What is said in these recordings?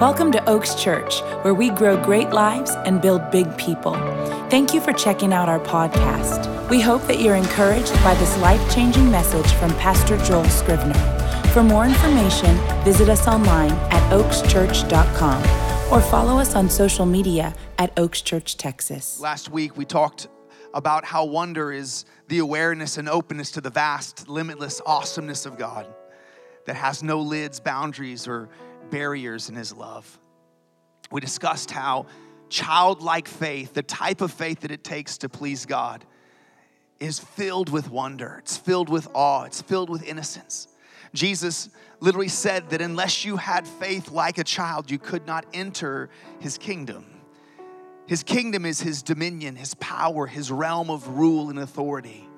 Welcome to Oaks Church, where we grow great lives and build big people. Thank you for checking out our podcast. We hope that you're encouraged by this life changing message from Pastor Joel Scrivner. For more information, visit us online at oakschurch.com or follow us on social media at Oaks Church, Texas. Last week, we talked about how wonder is the awareness and openness to the vast, limitless awesomeness of God that has no lids, boundaries, or barriers in his love. We discussed how childlike faith, the type of faith that it takes to please God, is filled with wonder, it's filled with awe, it's filled with innocence. Jesus literally said that unless you had faith like a child, you could not enter his kingdom. His kingdom is his dominion, his power, his realm of rule and authority.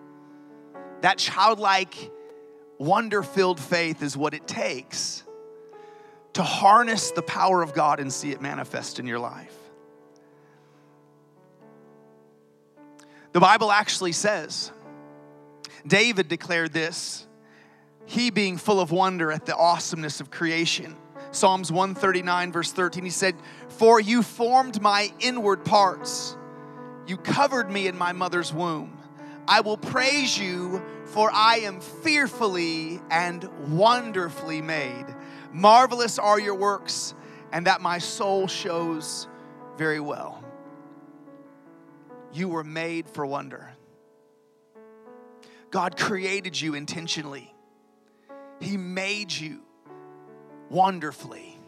That childlike, wonder filled faith is what it takes to harness the power of God and see it manifest in your life. The Bible actually says, David declared this, he being full of wonder at the awesomeness of creation. Psalms 139, verse 13, he said, For you formed my inward parts, you covered me in my mother's womb. I will praise you, for I am fearfully and wonderfully made. Marvelous are your works, and that my soul shows very well. You were made for wonder. God created you intentionally, He made you wonderfully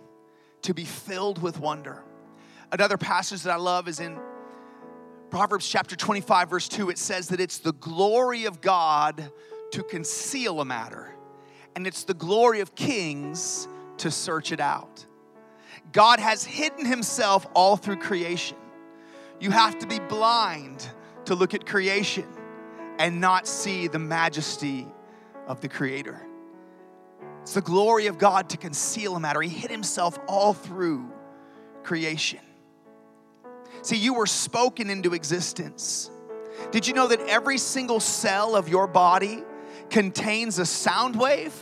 to be filled with wonder. Another passage that I love is in Proverbs chapter 25, verse 2. It says that it's the glory of God to conceal a matter, and it's the glory of kings to search it out. God has hidden himself all through creation. You have to be blind to look at creation and not see the majesty of the Creator. It's the glory of God to conceal a matter. He hid himself all through creation. See, you were spoken into existence. Did you know that every single cell of your body contains a sound wave?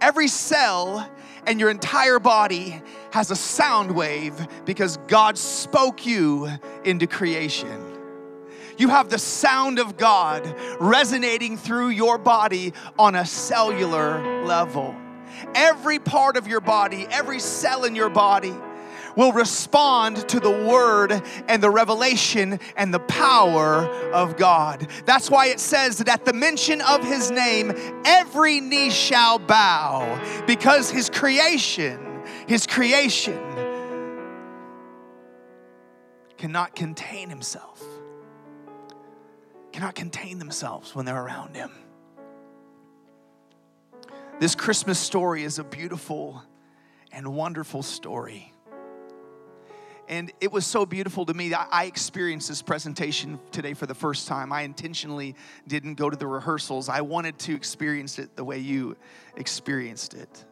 Every cell and your entire body has a sound wave because God spoke you into creation. You have the sound of God resonating through your body on a cellular level. Every part of your body, every cell in your body will respond to the word and the revelation and the power of God. That's why it says that at the mention of his name, every knee shall bow because his creation, his creation cannot contain himself, cannot contain themselves when they're around him. This Christmas story is a beautiful and wonderful story. And it was so beautiful to me I experienced this presentation today for the first time. I intentionally didn't go to the rehearsals. I wanted to experience it the way you experienced it.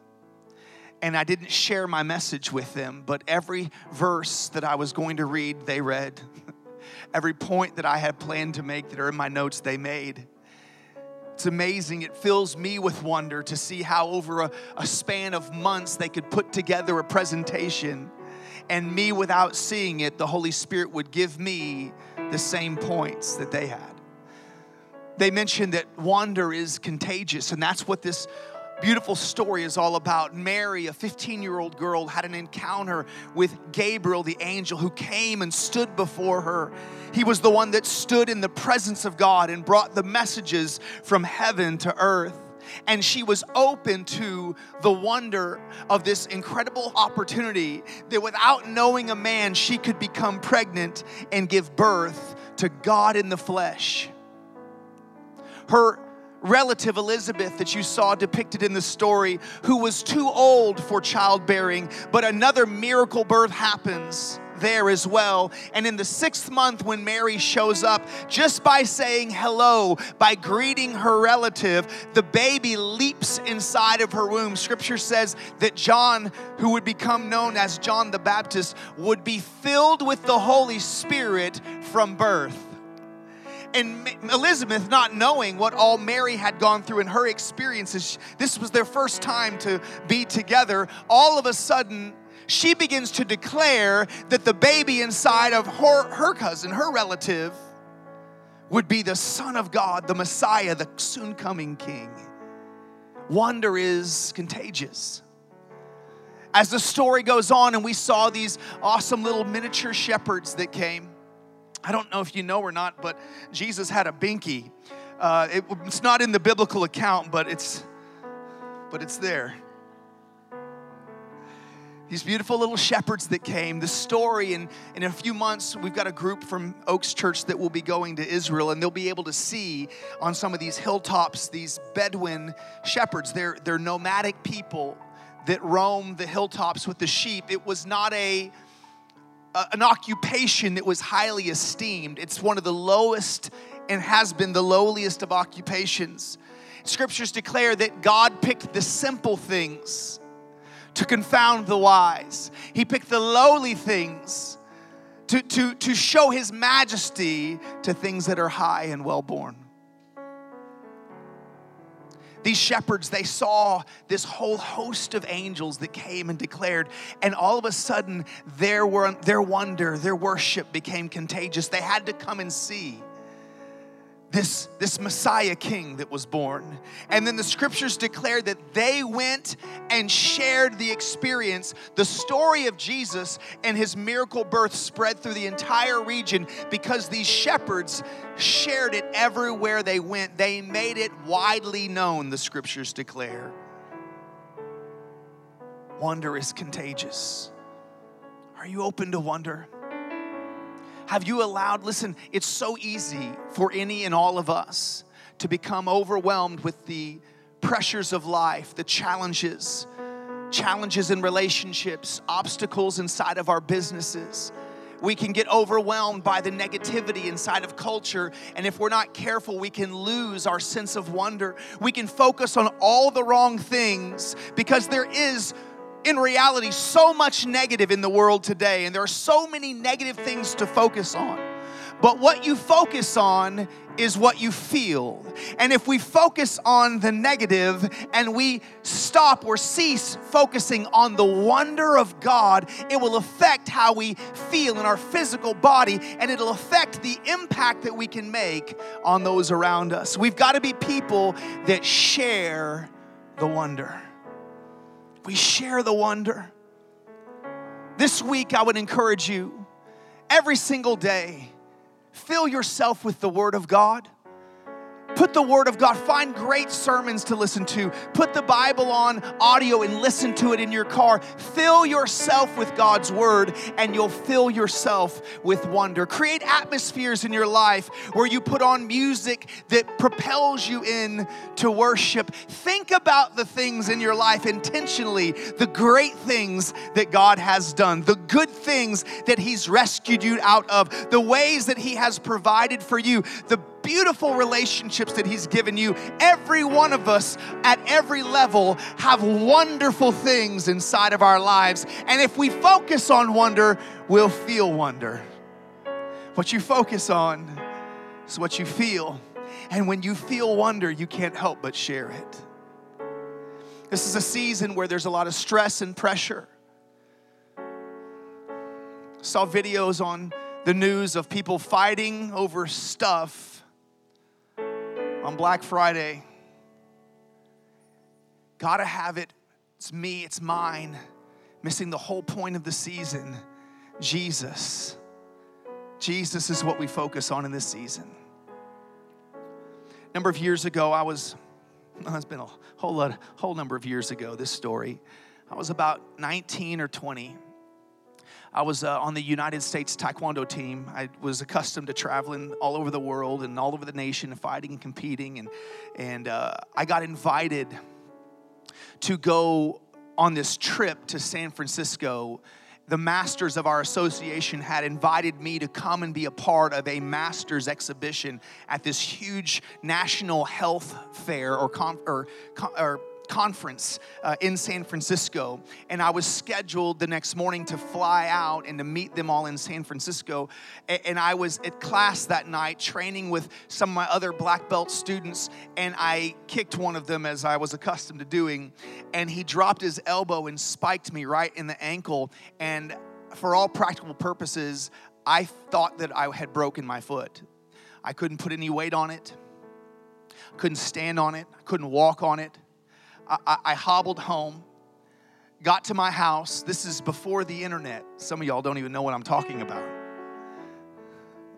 And I didn't share my message with them, but every verse that I was going to read, they read. every point that I had planned to make that are in my notes, they made. It's amazing. It fills me with wonder to see how, over a, a span of months, they could put together a presentation and me without seeing it, the Holy Spirit would give me the same points that they had. They mentioned that wonder is contagious, and that's what this beautiful story is all about. Mary, a 15 year old girl, had an encounter with Gabriel, the angel, who came and stood before her. He was the one that stood in the presence of God and brought the messages from heaven to earth and she was open to the wonder of this incredible opportunity that without knowing a man, she could become pregnant and give birth to God in the flesh. Her relative Elizabeth that you saw depicted in the story, who was too old for childbearing, but another miracle birth happens there as well. And in the sixth month, when Mary shows up, just by saying hello, by greeting her relative, the baby leaps inside of her womb. Scripture says that John, who would become known as John the Baptist, would be filled with the Holy Spirit from birth and Elizabeth, not knowing what all Mary had gone through in her experiences, this was their first time to be together. All of a sudden, she begins to declare that the baby inside of her, her cousin, her relative, would be the Son of God, the Messiah, the soon coming King. Wonder is contagious. As the story goes on, and we saw these awesome little miniature shepherds that came. I don't know if you know or not, but Jesus had a binky. Uh, it, it's not in the biblical account, but it's but it's there these beautiful little shepherds that came. The story, and in a few months, we've got a group from Oaks Church that will be going to Israel, and they'll be able to see on some of these hilltops these Bedouin shepherds. They're, they're nomadic people that roam the hilltops with the sheep. It was not a, a an occupation that was highly esteemed, it's one of the lowest and has been the lowliest of occupations. Scriptures declare that God picked the simple things to confound the wise. He picked the lowly things to, to, to show his majesty to things that are high and well born. These shepherds, they saw this whole host of angels that came and declared, and all of a sudden, their, their wonder, their worship became contagious. They had to come and see this, this Messiah king that was born. And then the scriptures declare that they went and shared the experience. The story of Jesus and his miracle birth spread through the entire region because these shepherds shared it everywhere they went. They made it widely known, the scriptures declare. Wonder is contagious. Are you open to wonder? Have you allowed, listen, it's so easy for any and all of us to become overwhelmed with the pressures of life, the challenges, challenges in relationships, obstacles inside of our businesses. We can get overwhelmed by the negativity inside of culture, and if we're not careful, we can lose our sense of wonder. We can focus on all the wrong things because there is in reality so much negative in the world today, and there are so many negative things to focus on. But what you focus on is what you feel. And if we focus on the negative and we stop or cease focusing on the wonder of God, it will affect how we feel in our physical body and it'll affect the impact that we can make on those around us. We've got to be people that share the wonder. We share the wonder. This week, I would encourage you every single day, fill yourself with the Word of God. Put the Word of God, find great sermons to listen to. Put the Bible on audio and listen to it in your car. Fill yourself with God's Word, and you'll fill yourself with wonder. Create atmospheres in your life where you put on music that propels you in to worship. Think about the things in your life intentionally, the great things that God has done, the good things that He's rescued you out of, the ways that He has provided for you, the beautiful relationships that He's given you. Every one of us at every level have wonderful things inside of our lives. And if we focus on wonder, we'll feel wonder. What you focus on is what you feel. And when you feel wonder, you can't help but share it. This is a season where there's a lot of stress and pressure. Saw videos on the news of people fighting over stuff on Black Friday. Gotta have it. It's me, it's mine. Missing the whole point of the season Jesus. Jesus is what we focus on in this season. A number of years ago, I was, it's been a whole lot, whole number of years ago, this story. I was about 19 or 20. I was uh, on the United States Taekwondo team. I was accustomed to traveling all over the world and all over the nation, fighting and competing. And, and uh, I got invited to go on this trip to San Francisco the masters of our association had invited me to come and be a part of a masters exhibition at this huge national health fair or, or, or conference uh, in San Francisco, and I was scheduled the next morning to fly out and to meet them all in San Francisco. And I was at class that night training with some of my other black belt students, and I kicked one of them as I was accustomed to doing, and he dropped his elbow and spiked me right in the ankle. And for all practical purposes, I thought that I had broken my foot. I couldn't put any weight on it, couldn't stand on it, couldn't walk on it. I, I, hobbled home, got to my house. This is before the internet. Some of y'all don't even know what I'm talking about.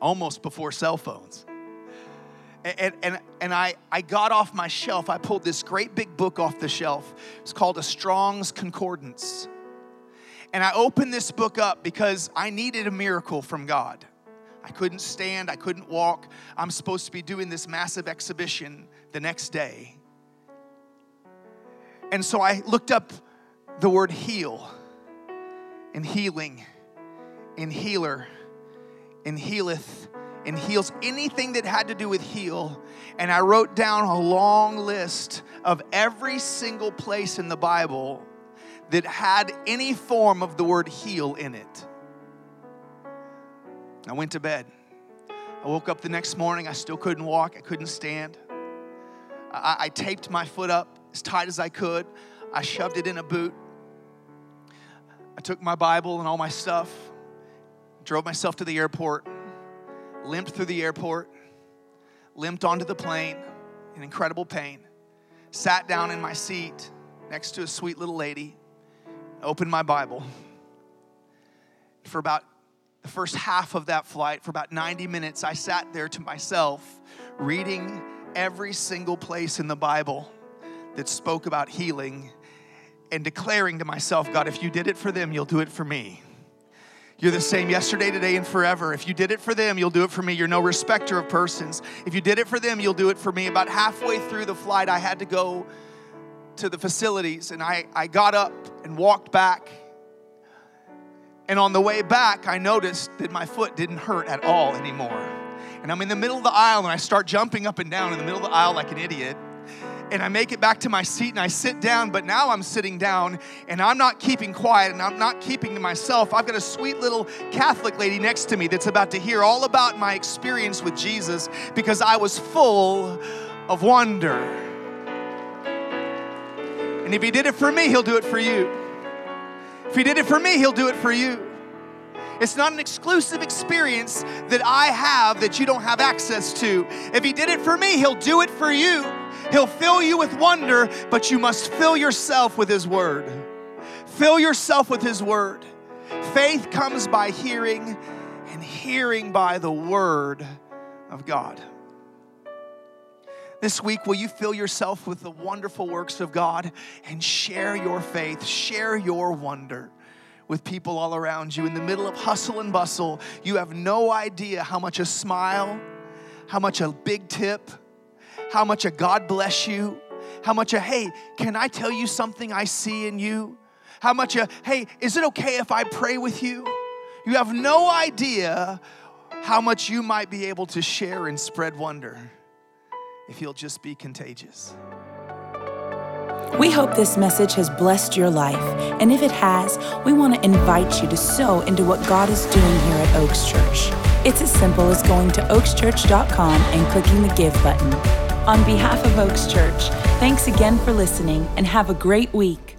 Almost before cell phones. And, and, and I, I got off my shelf. I pulled this great big book off the shelf. It's called A Strong's Concordance. And I opened this book up because I needed a miracle from God. I couldn't stand, I couldn't walk. I'm supposed to be doing this massive exhibition the next day. And so I looked up the word heal and healing and healer and healeth and heals anything that had to do with heal. And I wrote down a long list of every single place in the Bible that had any form of the word heal in it. I went to bed. I woke up the next morning. I still couldn't walk, I couldn't stand. I, I taped my foot up as tight as I could. I shoved it in a boot. I took my Bible and all my stuff, drove myself to the airport, limped through the airport, limped onto the plane in incredible pain, sat down in my seat next to a sweet little lady, opened my Bible. For about the first half of that flight, for about 90 minutes, I sat there to myself reading every single place in the Bible that spoke about healing and declaring to myself, God, if you did it for them, you'll do it for me. You're the same yesterday, today, and forever. If you did it for them, you'll do it for me. You're no respecter of persons. If you did it for them, you'll do it for me. About halfway through the flight, I had to go to the facilities and I, I got up and walked back. And on the way back, I noticed that my foot didn't hurt at all anymore. And I'm in the middle of the aisle and I start jumping up and down in the middle of the aisle like an idiot and I make it back to my seat and I sit down, but now I'm sitting down and I'm not keeping quiet and I'm not keeping to myself. I've got a sweet little Catholic lady next to me that's about to hear all about my experience with Jesus because I was full of wonder. And if he did it for me, he'll do it for you. If he did it for me, he'll do it for you. It's not an exclusive experience that I have that you don't have access to. If He did it for me, He'll do it for you. He'll fill you with wonder, but you must fill yourself with His Word. Fill yourself with His Word. Faith comes by hearing, and hearing by the Word of God. This week, will you fill yourself with the wonderful works of God and share your faith, share your wonder with people all around you? In the middle of hustle and bustle, you have no idea how much a smile, how much a big tip, how much a God bless you, how much a hey, can I tell you something I see in you? How much a hey, is it okay if I pray with you? You have no idea how much you might be able to share and spread wonder if you'll just be contagious. We hope this message has blessed your life, and if it has, we want to invite you to sow into what God is doing here at Oaks Church. It's as simple as going to oakschurch.com and clicking the Give button. On behalf of Oaks Church, thanks again for listening and have a great week.